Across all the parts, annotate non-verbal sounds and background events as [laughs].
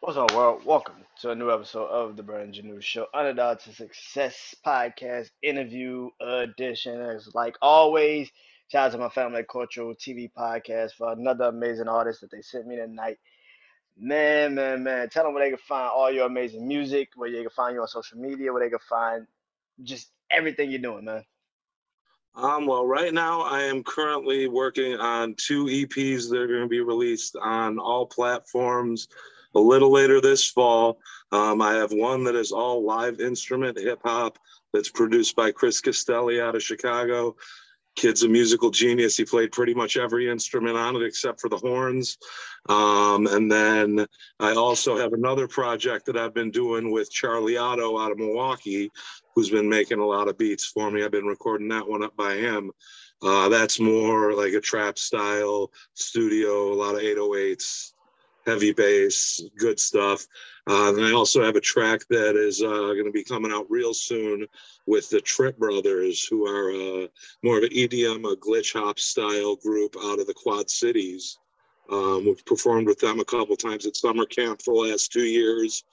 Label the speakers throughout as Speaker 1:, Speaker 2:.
Speaker 1: What's up, world? Welcome to a new episode of the Brand New Show, Underdog to Success Podcast Interview Edition. As like always, shout out to my family cultural TV podcast for another amazing artist that they sent me tonight. Man, man, man. Tell them where they can find all your amazing music, where they can find you on social media, where they can find just everything you're doing, man.
Speaker 2: Um, well, right now I am currently working on two EPs that are going to be released on all platforms a little later this fall. Um, I have one that is all live instrument hip hop that's produced by Chris Castelli out of Chicago. Kid's a musical genius. He played pretty much every instrument on it except for the horns. Um, and then I also have another project that I've been doing with Charlie Otto out of Milwaukee, who's been making a lot of beats for me. I've been recording that one up by him. Uh, that's more like a trap style studio, a lot of 808s, heavy bass, good stuff. Uh, and I also have a track that is uh, going to be coming out real soon with the Trip Brothers, who are uh, more of an EDM, a glitch hop style group out of the Quad Cities. Um, we've performed with them a couple times at summer camp for the last two years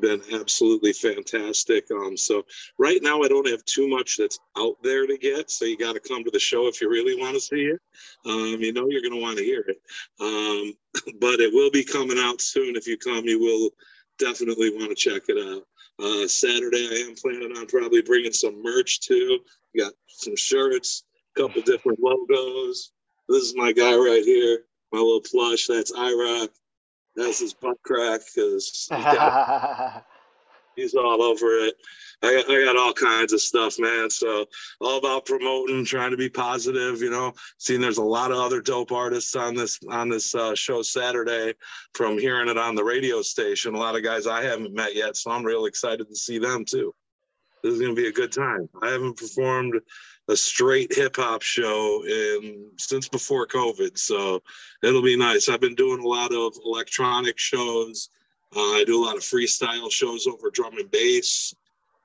Speaker 2: been absolutely fantastic. Um, so right now I don't have too much that's out there to get. So you got to come to the show if you really want to see it. Um, you know you're going to want to hear it. Um, [laughs] but it will be coming out soon. If you come, you will definitely want to check it out. Uh, Saturday I am planning on probably bringing some merch too. Got some shirts, a couple different logos. This is my guy right here, my little plush. That's IROC that's his butt crack because [laughs] he's all over it. I got, I got all kinds of stuff, man. So all about promoting, trying to be positive. You know, seeing there's a lot of other dope artists on this on this uh, show Saturday. From hearing it on the radio station, a lot of guys I haven't met yet, so I'm real excited to see them too. This is gonna be a good time. I haven't performed a straight hip hop show in since before COVID. So it'll be nice. I've been doing a lot of electronic shows. Uh, I do a lot of freestyle shows over drum and bass.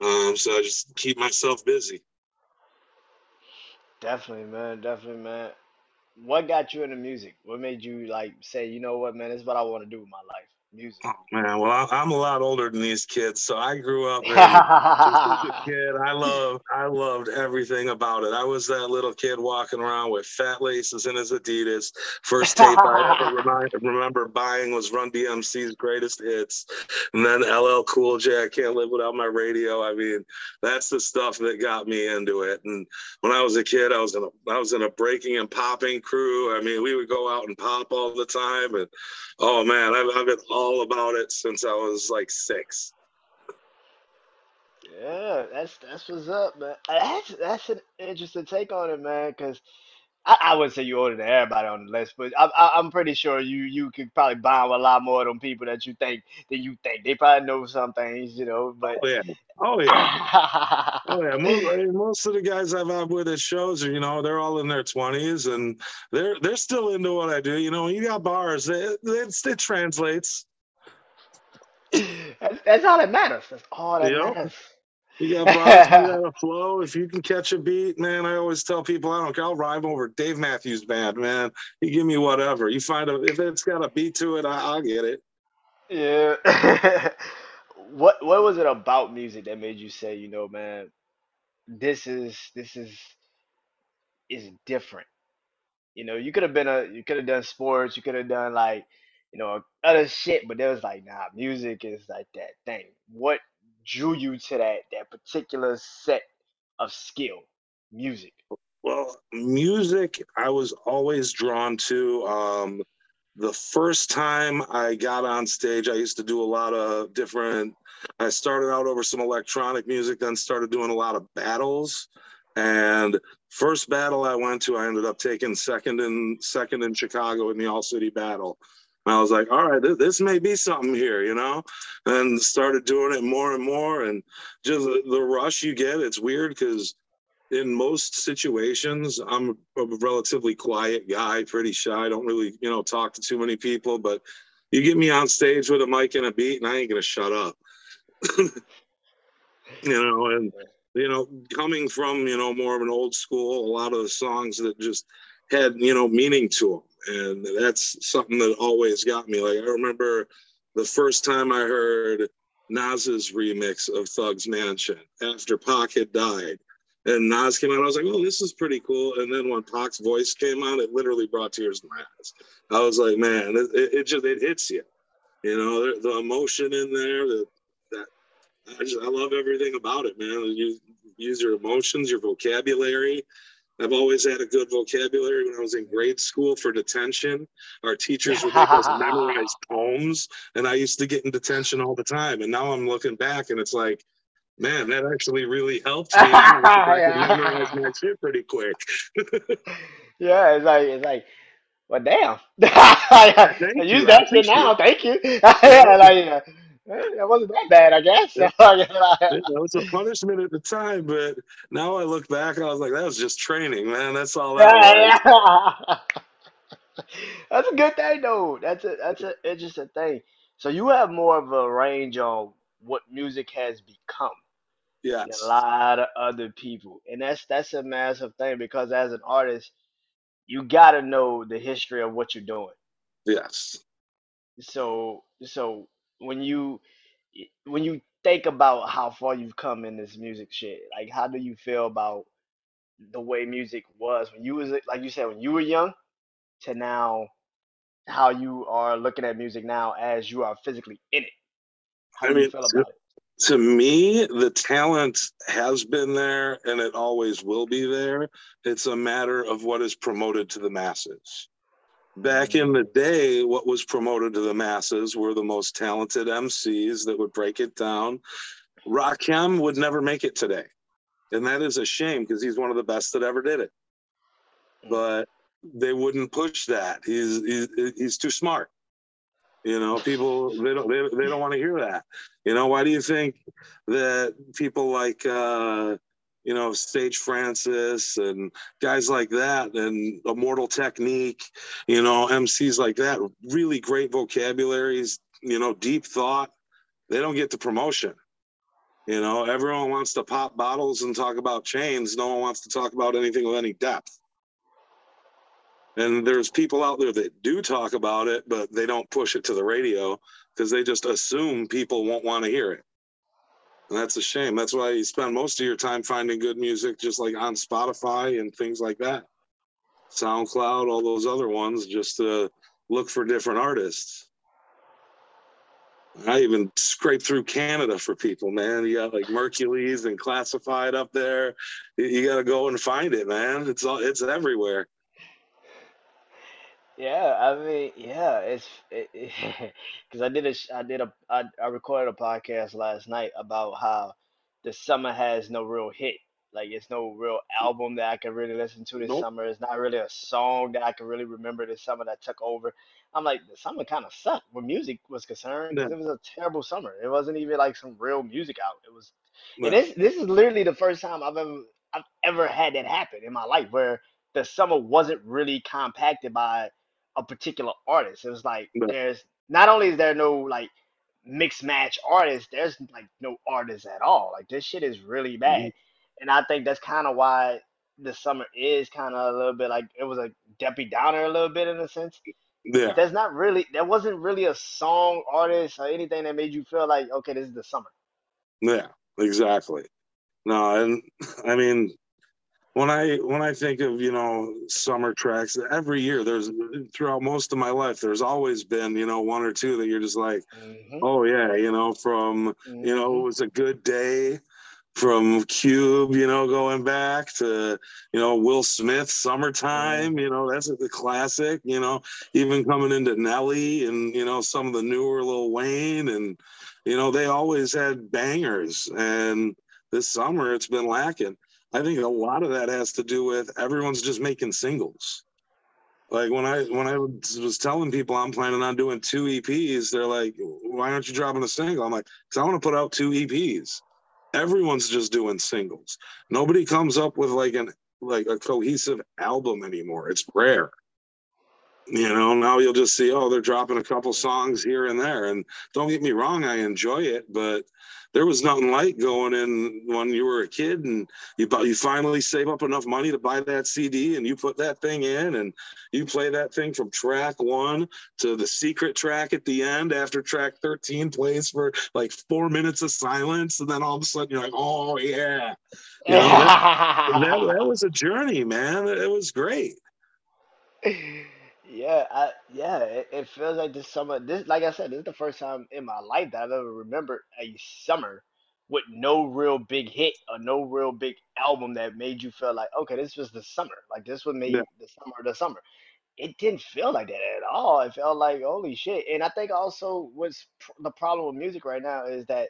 Speaker 2: Um, so I just keep myself busy.
Speaker 1: Definitely, man. Definitely, man. What got you into music? What made you like say, you know what, man, this is what I want to do with my life? Music? Oh
Speaker 2: man, well I, am a lot older than these kids, so I grew up [laughs] a kid. I love, I loved everything about it. I was that little kid walking around with fat laces in his Adidas. First tape I [laughs] ever remember buying was Run DMC's Greatest Hits, and then LL Cool J. I can't live without my radio. I mean, that's the stuff that got me into it. And when I was a kid, I was in a, I was in a breaking and popping crew. I mean, we would go out and pop all the time, and oh man, I've, I've been all about it since I was like six.
Speaker 1: Yeah, that's that's what's up, man. Uh, that's that's an interesting take on it, man. Because I, I wouldn't say you're older than everybody on the list, but I, I, I'm pretty sure you you could probably bond with a lot more of them people that you think that you think they probably know some things, you know. But
Speaker 2: oh yeah, oh yeah, [laughs] oh yeah. Most, most of the guys I've had with at shows, are, you know, they're all in their twenties and they're they're still into what I do. You know, you got bars, it, it, it translates.
Speaker 1: That's, that's all that matters. That's all that yep. matters.
Speaker 2: You got [laughs] you got a flow. If you can catch a beat, man, I always tell people I don't care. I'll rhyme over Dave Matthews Band, man. You give me whatever. You find a if it's got a beat to it, I, will get it.
Speaker 1: Yeah. [laughs] what What was it about music that made you say, you know, man, this is this is is different. You know, you could have been a you could have done sports, you could have done like you know, other shit, but there was like, nah, music is like that thing. What drew you to that that particular set of skill, music?
Speaker 2: Well, music I was always drawn to. Um, the first time I got on stage, I used to do a lot of different. I started out over some electronic music, then started doing a lot of battles. And first battle I went to, I ended up taking second in second in Chicago in the All City Battle. I was like, all right, this, this, may be something here, you know, and started doing it more and more. And just the rush you get, it's weird because in most situations, I'm a relatively quiet guy, pretty shy. Don't really, you know, talk to too many people. But you get me on stage with a mic and a beat, and I ain't gonna shut up. [laughs] you know, and you know, coming from you know more of an old school, a lot of the songs that just had you know meaning to them and that's something that always got me. Like I remember the first time I heard Nas's remix of Thugz Mansion after Pac had died. And Nas came out, I was like, oh, this is pretty cool. And then when Pac's voice came out, it literally brought tears to my eyes. I was like, man, it, it, it just, it hits you. You know, the, the emotion in there, the, that, I just, I love everything about it, man. You use your emotions, your vocabulary, I've always had a good vocabulary when I was in grade school for detention. Our teachers would make us [laughs] memorize poems, and I used to get in detention all the time. And now I'm looking back, and it's like, man, that actually really helped me. [laughs] I can memorize my shit pretty quick. [laughs]
Speaker 1: yeah, it's like it's like, well, damn. I use that shit now. Thank you. yeah, like, it wasn't that bad, I guess. [laughs]
Speaker 2: it was a punishment at the time, but now I look back, I was like, that was just training, man. That's all that was. [laughs]
Speaker 1: That's a good thing, though. That's a that's an interesting thing. So you have more of a range on what music has become.
Speaker 2: Yes.
Speaker 1: a lot of other people, and that's that's a massive thing because as an artist, you got to know the history of what you're doing.
Speaker 2: Yes.
Speaker 1: So so when you when you think about how far you've come in this music shit, like how do you feel about the way music was when you was like you said when you were young to now how you are looking at music now as you are physically in it? How do I mean, you feel
Speaker 2: about it? To me, the talent has been there and it always will be there. It's a matter of what is promoted to the masses. Back in the day, what was promoted to the masses were the most talented MCs that would break it down. Rakim would never make it today. And that is a shame because he's one of the best that ever did it. But they wouldn't push that. He's he's, he's too smart. You know, people they don't they, they don't want to hear that. You know, why do you think that people like uh you know, Sage Francis and guys like that, and Immortal Technique, you know, MCs like that, really great vocabularies, you know, deep thought. They don't get the promotion. You know, everyone wants to pop bottles and talk about chains. No one wants to talk about anything with any depth. And there's people out there that do talk about it, but they don't push it to the radio because they just assume people won't want to hear it. And that's a shame. That's why you spend most of your time finding good music, just like on Spotify and things like that. SoundCloud, all those other ones, just to look for different artists. I even scrape through Canada for people, man. You got like Merkules and Classified up there. You got to go and find it, man. It's all it's everywhere.
Speaker 1: Yeah, I mean, yeah, it's because [laughs] I did a I did a I, I recorded a podcast last night about how the summer has no real hit. Like it's no real album that I can really listen to this Nope. summer. It's not really a song that I can really remember this summer that took over. I'm like, the summer kind of sucked when music was concerned Yeah. it was a terrible summer. It wasn't even like some real music out. It was, this this is literally the first time I've ever I've ever had that happen in my life where the summer wasn't really compacted by a particular artist. It was like there's not only is there no like mixed match artists, there's like no artists at all. Like this shit is really bad. Mm-hmm. And I think that's kind of why the summer is kind of a little bit like it was a Debbie Downer a little bit in a sense. Yeah. There's not really there wasn't really a song artist or anything that made you feel like okay, this is the summer.
Speaker 2: Yeah, exactly. No, and [laughs] I mean when I when I think of you know summer tracks, every year there's throughout most of my life there's always been you know one or two that you're just like, mm-hmm. oh yeah, you know from mm-hmm. you know it was a good day, from Cube, you know going back to you know Will Smith, Summertime, mm-hmm. you know that's the classic, you know even coming into Nelly and you know some of the newer Lil Wayne and you know they always had bangers and this summer it's been lacking I think a lot of that has to do with everyone's just making singles. Like when I when I was telling people I'm planning on doing two EPs, they're like, "Why aren't you dropping a single?" I'm like, "Cause I want to put out two EPs." Everyone's just doing singles. Nobody comes up with like an like a cohesive album anymore. It's rare. You know, now you'll just see, oh, they're dropping a couple songs here and there. And don't get me wrong, I enjoy it, but there was nothing like going in when you were a kid and you you finally save up enough money to buy that CD and you put that thing in and you play that thing from track one to the secret track at the end after track 13 plays for like four minutes of silence. And then all of a sudden you're like oh yeah. You know, that, that, that was a journey man. It was great [laughs]
Speaker 1: Yeah, I, yeah, it, it feels like this summer. This, like I said, this is the first time in my life that I've ever remembered a summer with no real big hit or no real big album that made you feel like, okay, this was the summer. Like this was
Speaker 2: yeah
Speaker 1: made the summer the summer. It didn't feel like that at all. It felt like holy shit. And I think also what's pr- the problem with music right now is that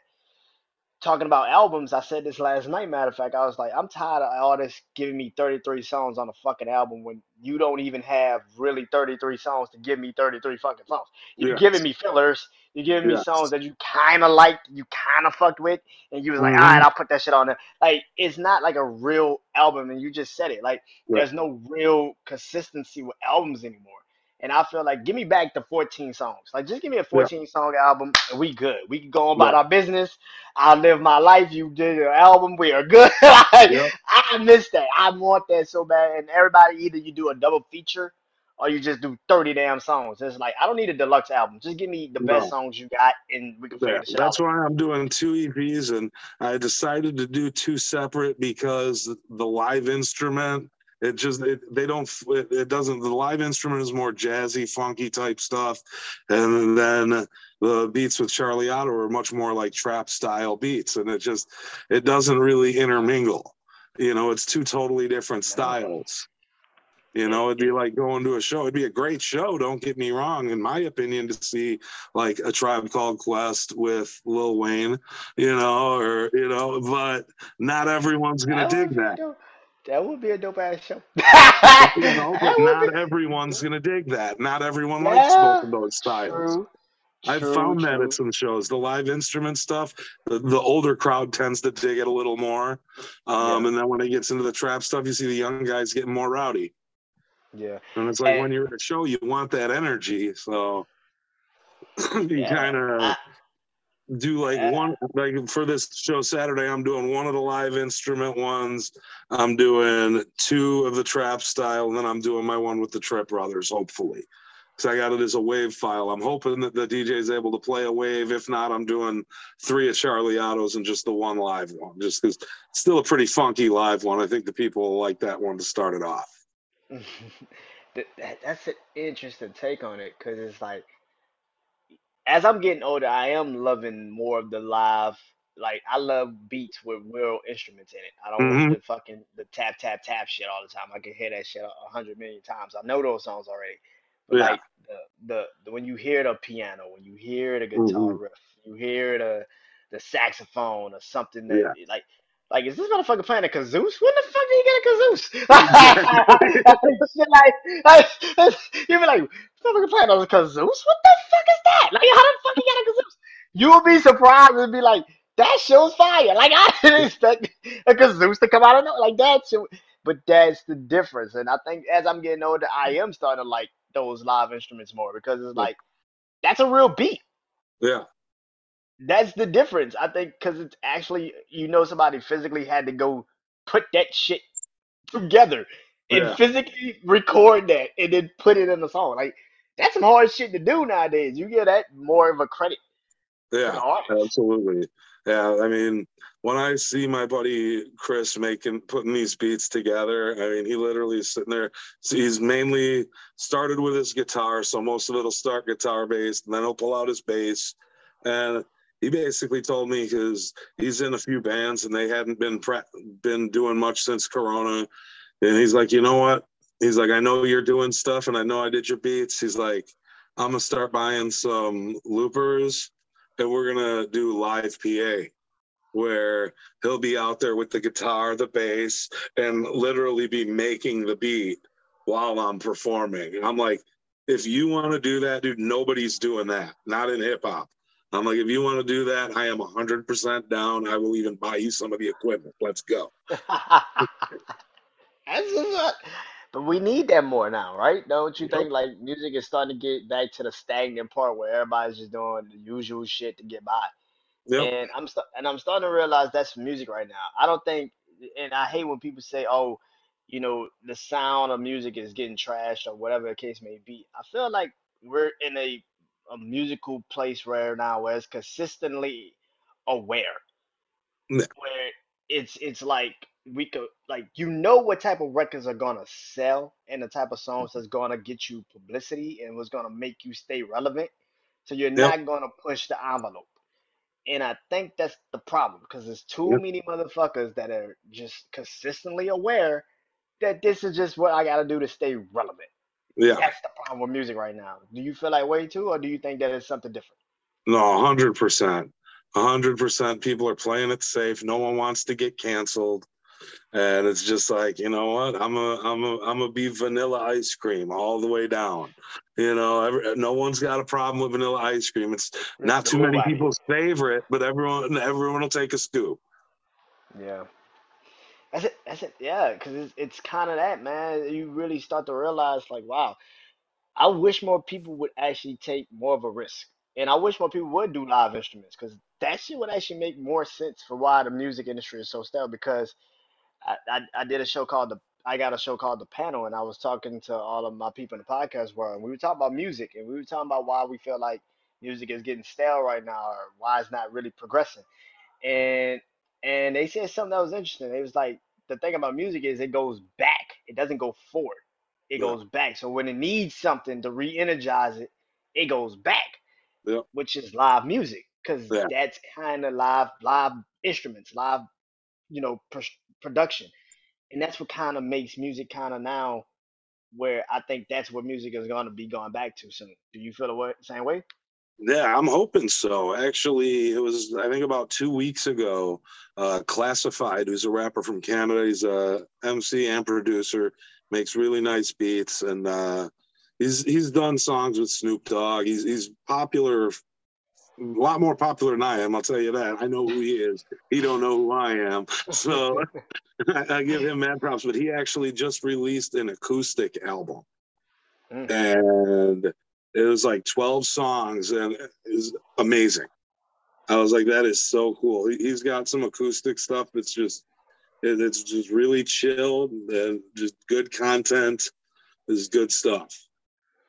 Speaker 1: talking about albums, I said this last night. Matter of fact, I was like, I'm tired of artists giving me 33 songs on a fucking album when you don't even have really 33 songs to give me 33 fucking songs. You're giving me fillers. You're giving me songs that you kind of like, you kind of fucked with, and you was like, all mm-hmm.
Speaker 2: right,
Speaker 1: I'll put that shit on there. Like, it's not like a real album, and you just said it. Like, there's no real consistency with albums anymore. And I feel like, give me back the 14 songs. Like, just give me a
Speaker 2: yeah
Speaker 1: 14 song album, and we good. We can go on about
Speaker 2: right
Speaker 1: our business I live my life. You did your album. We are good. [laughs] Like,
Speaker 2: yep
Speaker 1: I miss that. I want that so bad. And everybody, either you do a double feature or you just do 30 damn songs. It's like, I don't need a deluxe album. Just give me the best songs you got and we can figure
Speaker 2: Yeah,
Speaker 1: the shit out
Speaker 2: that's why I'm doing two EPs, and I decided to do two separate because the live instrument, it just it, they don't it, it doesn't the live instrument is more jazzy, funky type stuff, and then the beats with Charlie Otto are much more like trap style beats, and it just it doesn't really intermingle. You know, it's two totally different styles. You know, it'd be like going to a show. It'd be a great show, don't get me wrong, in my opinion, to see like a tribe called Quest with Lil Wayne, you know, or you know, but not everyone's gonna
Speaker 1: that
Speaker 2: dig
Speaker 1: would be
Speaker 2: that.
Speaker 1: Dope. That would be a dope ass show. [laughs]
Speaker 2: You know, but
Speaker 1: would be.
Speaker 2: not everyone's gonna dig that. Not everyone likes both
Speaker 1: Yeah.
Speaker 2: of those styles.
Speaker 1: True.
Speaker 2: I've
Speaker 1: True.
Speaker 2: found that at some shows. The live instrument stuff, the, the older crowd tends to dig it a little more. Um,
Speaker 1: Yeah.
Speaker 2: and then when it gets into the trap stuff, you see the young guys getting more rowdy.
Speaker 1: Yeah.
Speaker 2: And it's like
Speaker 1: And
Speaker 2: when you're at a show, you want that energy. So [clears throat] you
Speaker 1: yeah.
Speaker 2: kind of
Speaker 1: I,
Speaker 2: do like one like for this show Saturday, I'm doing one of the live instrument ones. I'm doing two of the trap style, and then I'm doing my one with the Trip Brothers, hopefully. Because I got it as a wave file. I'm hoping that the DJ is able to play a wave. If not, I'm doing three of Charlie Otto's and just the one live one. Just because it's still a pretty funky live one. I think the people will like that one to start it off. [laughs]
Speaker 1: That- that's an interesting take on it because it's like as I'm getting older, I am loving more of the live. Like I love beats with real instruments in it. I don't want
Speaker 2: hmm
Speaker 1: the fucking the tap tap tap shit all the time. I can hear that shit a a hundred million times. I know those songs already, but
Speaker 2: Yeah.
Speaker 1: like the, the the when you hear the piano, when you hear the guitar riff, you hear the the saxophone or something that
Speaker 2: Yeah.
Speaker 1: like like is this motherfucker playing a kazoo? When the fuck did he get a kazoo? Like, like [laughs] you be like, motherfucker playing a kazoo? What the fuck is that? Like how the fuck he got a kazoo? You would be surprised and be like, that show's fire. Like I didn't expect a kazoo to come out of nowhere. Like that shit. But that's the difference. And I think as I'm getting older, I am starting to like those live instruments more because it's like that's a real beat.
Speaker 2: yeah.
Speaker 1: That's the difference. I think because it's actually you know somebody physically had to go put that shit together and
Speaker 2: Yeah.
Speaker 1: physically record that and then put it in the song. Like that's some hard shit to do nowadays. You get that more of a credit
Speaker 2: Yeah, absolutely. Yeah, I mean, when I see my buddy Chris making putting these beats together, I mean, he literally is sitting there. So he's mainly started with his guitar, so most of it'll start guitar based, and then he'll pull out his bass. And he basically told me because he's in a few bands and they hadn't been pre- been doing much since Corona, and he's like, you know what? He's like, I know you're doing stuff, and I know I did your beats. He's like, I'm gonna start buying some loopers and we're gonna do live PA where he'll be out there with the guitar, the bass, and literally be making the beat while I'm performing. And I'm like, if you want to do that, dude, nobody's doing that. Not in hip hop. I'm like, if you want to do that, I am 100% down. I will even buy you some of the equipment. Let's go. [laughs]
Speaker 1: That's but we need that more now, right? Don't you
Speaker 2: Yep.
Speaker 1: think like music is starting to get back to the stagnant part where everybody's just doing the usual shit to get by? Yep. And I'm st- and I'm starting to realize that's music right now. I don't think, and I hate when people say, "Oh, you know, the sound of music is getting trashed or whatever the case may be." I feel like we're in a a musical place right now where it's consistently aware,
Speaker 2: yeah.
Speaker 1: where it's it's like we could like you know what type of records are gonna sell and the type of mm. songs that's gonna get you publicity and what's gonna make you stay relevant. So you're not gonna push the envelope. And I think that's the problem because there's too many motherfuckers that are just consistently aware that this is just what I gotta do to stay relevant.
Speaker 2: Yeah.
Speaker 1: That's the problem with music right now. Do you feel like way too, or do you think that it's something different?
Speaker 2: No, hundred percent. hundred percent people are playing it safe. No one wants to get canceled. And it's just like, you know what? I'm a I'm a I'm a be vanilla ice cream all the way down. You know, every, no one's got a problem with vanilla ice cream. It's not too many people's favorite, but everyone everyone will take a scoop.
Speaker 1: Yeah. That's it. That's it. Yeah, because it's, it's kind of that, man. You really start to realize, like, wow, I wish more people would actually take more of a risk. And I wish more people would do live instruments because that shit would actually make more sense for why the music industry is so stale. Because I, I, I did a show called the I got a show called The Panel, and I was talking to all of my people in the podcast world, and we were talking about music, and we were talking about why we feel like music is getting stale right now, or why it's not really progressing. And and they said something that was interesting. It was like the thing about music is it goes back. It doesn't go forward. It yeah. goes back. So when it needs something to re-energize it, it goes back.
Speaker 2: Yeah.
Speaker 1: Which is live music because yeah. that's kind of live live instruments, live you know pr- production, and that's what kind of makes music kind of now where I think that's what music is going to be going back to soon. Do you feel the same way?
Speaker 2: Yeah, I'm hoping so. Actually, it was I think about two weeks ago. Uh, Classified, who's a rapper from Canada, he's a MC and producer, makes really nice beats, and uh, he's he's done songs with Snoop Dogg. He's he's popular, a lot more popular than I am. I'll tell you that. I know who he is. He don't know who I am. [laughs] So [laughs] I give him mad props. But he actually just released an acoustic album, mm. and it was like 12 songs and it was amazing. I was like, that is so cool. He's got some acoustic stuff. It's just, it's just really chilled and just good content. Is good stuff.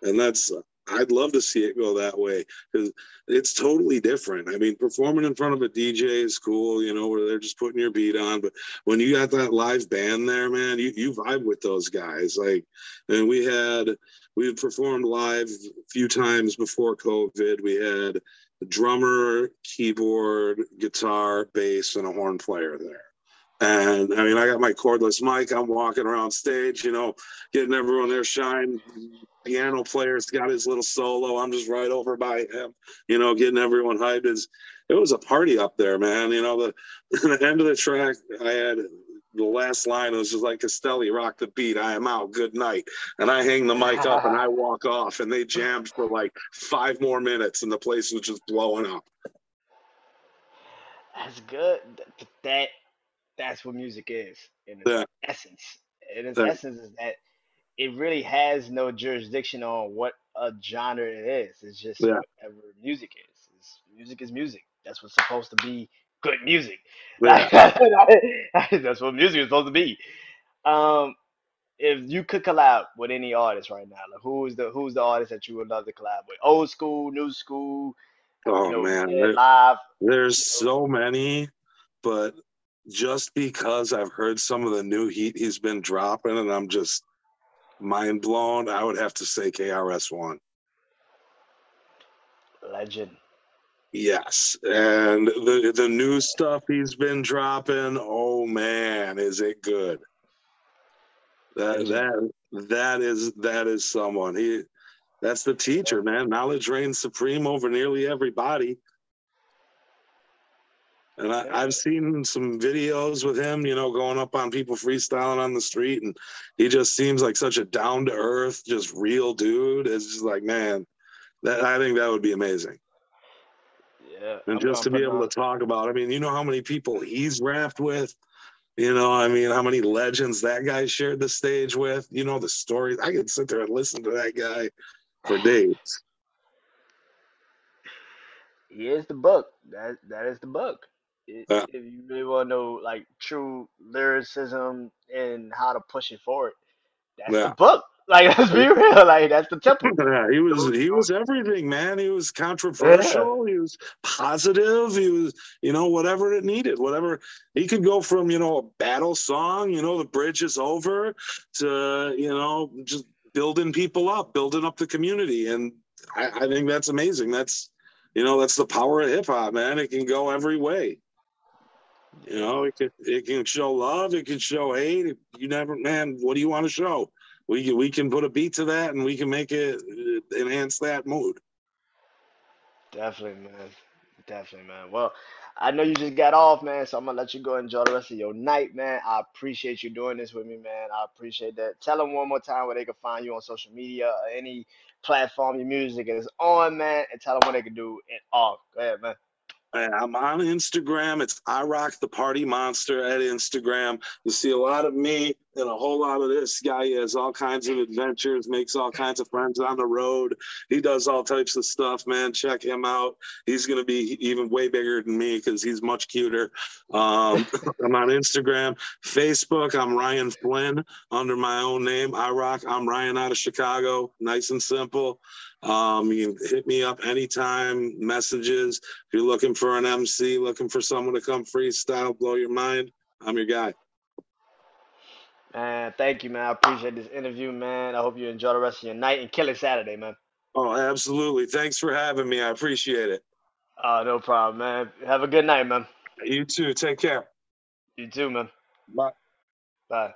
Speaker 2: And that's, I'd love to see it go that way because it's totally different. I mean, performing in front of a DJ is cool, you know, where they're just putting your beat on. But when you got that live band there, man, you, you vibe with those guys. Like, and we had we performed live a few times before COVID. We had a drummer, keyboard, guitar, bass, and a horn player there. And I mean, I got my cordless mic. I'm walking around stage, you know, getting everyone there shine. Piano player's got his little solo. I'm just right over by him, you know, getting everyone hyped. It's, it was a party up there, man. You know, the, [laughs] the end of the track, I had the last line It was just like Castelli, rock the beat. I am out. Good night. And I hang the mic up and I [laughs] walk off, and they jammed for like five more minutes, and the place was just blowing up.
Speaker 1: That's good. That that's what music is in its yeah. essence. In its yeah. essence is that it really has no jurisdiction on what a genre it is. It's just yeah. whatever music is. It's, music is music. That's what's supposed to be good music. Yeah. [laughs] That's what music is supposed to be. Um, if you could collab with any artist right now, like who's the who's the artist that you would love to collab with? Old school, new school.
Speaker 2: Oh you know, man, there, live. There's you know. so many, but just because I've heard some of the new heat he's been dropping, and I'm just mind blown, I would have to say KRS One.
Speaker 1: Legend.
Speaker 2: Yes, and the the new stuff he's been dropping. Oh man, is it good? That that that is that is someone. He that's the teacher, man. Knowledge reigns supreme over nearly everybody. And I, have seen some videos with him, you know, going up on people freestyling on the street, and he just seems like such a down to earth, just real dude. It's just like, man, that I think that would be amazing.
Speaker 1: Yeah.
Speaker 2: And I'm just to be able to talk about, I mean, you know how many people he's rapped with? You know, I mean, how many legends that guy shared the stage with? You know, the stories. I could sit there and listen to that guy for days.
Speaker 1: he is the book. That that is the book. It,
Speaker 2: Yeah.
Speaker 1: if you really want to know like true lyricism and how to push it forward, that's the
Speaker 2: Yeah.
Speaker 1: book. [laughs] Like let's be real. Like that's the [laughs] temple.
Speaker 2: Yeah, he was
Speaker 1: Those-
Speaker 2: he was everything, man. He was controversial. He was positive. He was, you know, whatever it needed. Whatever he could go from, you know, a battle song, you know, the bridge is over, to you know, just building people up, building up the community, and I, I think that's amazing. That's, you know, that's the power of hip hop, man. It can go every way. You know, it can it can show love, it can show hate. You never, man. What do you want to show? We can, we can put a beat to that, and we can make it uh, enhance that mood.
Speaker 1: Definitely, man. Definitely, man. Well, I know you just got off, man, so I'm gonna let you go enjoy the rest of your night, man. I appreciate you doing this with me, man. I appreciate that. Tell them one more time where they can find you on social media or any platform your music is on, man, and tell them what they can do it all. Go ahead, man.
Speaker 2: I'm on Instagram. It's I Rock the Party Monster at Instagram. You see a lot of me and a whole lot of this guy. Has all kinds of adventures, makes all kinds of friends on the road. He does all types of stuff, man. Check him out. He's going to be even way bigger than me because he's much cuter. Um, [laughs] I'm on Instagram, Facebook. I'm Ryan Flynn under my own name. I Rock. I'm Ryan out of Chicago. Nice and simple. Um, you can hit me up anytime, messages. If you're looking for an MC, looking for someone to come freestyle, blow your mind, I'm your guy.
Speaker 1: Man, thank you, man. I appreciate this interview, man. I hope you enjoy the rest of your night and kill it Saturday, man.
Speaker 2: Oh, absolutely. Thanks for having me. I appreciate it.
Speaker 1: Oh, no problem, man. Have a good night, man.
Speaker 2: You too. Take care.
Speaker 1: You too, man.
Speaker 2: Bye.
Speaker 1: Bye.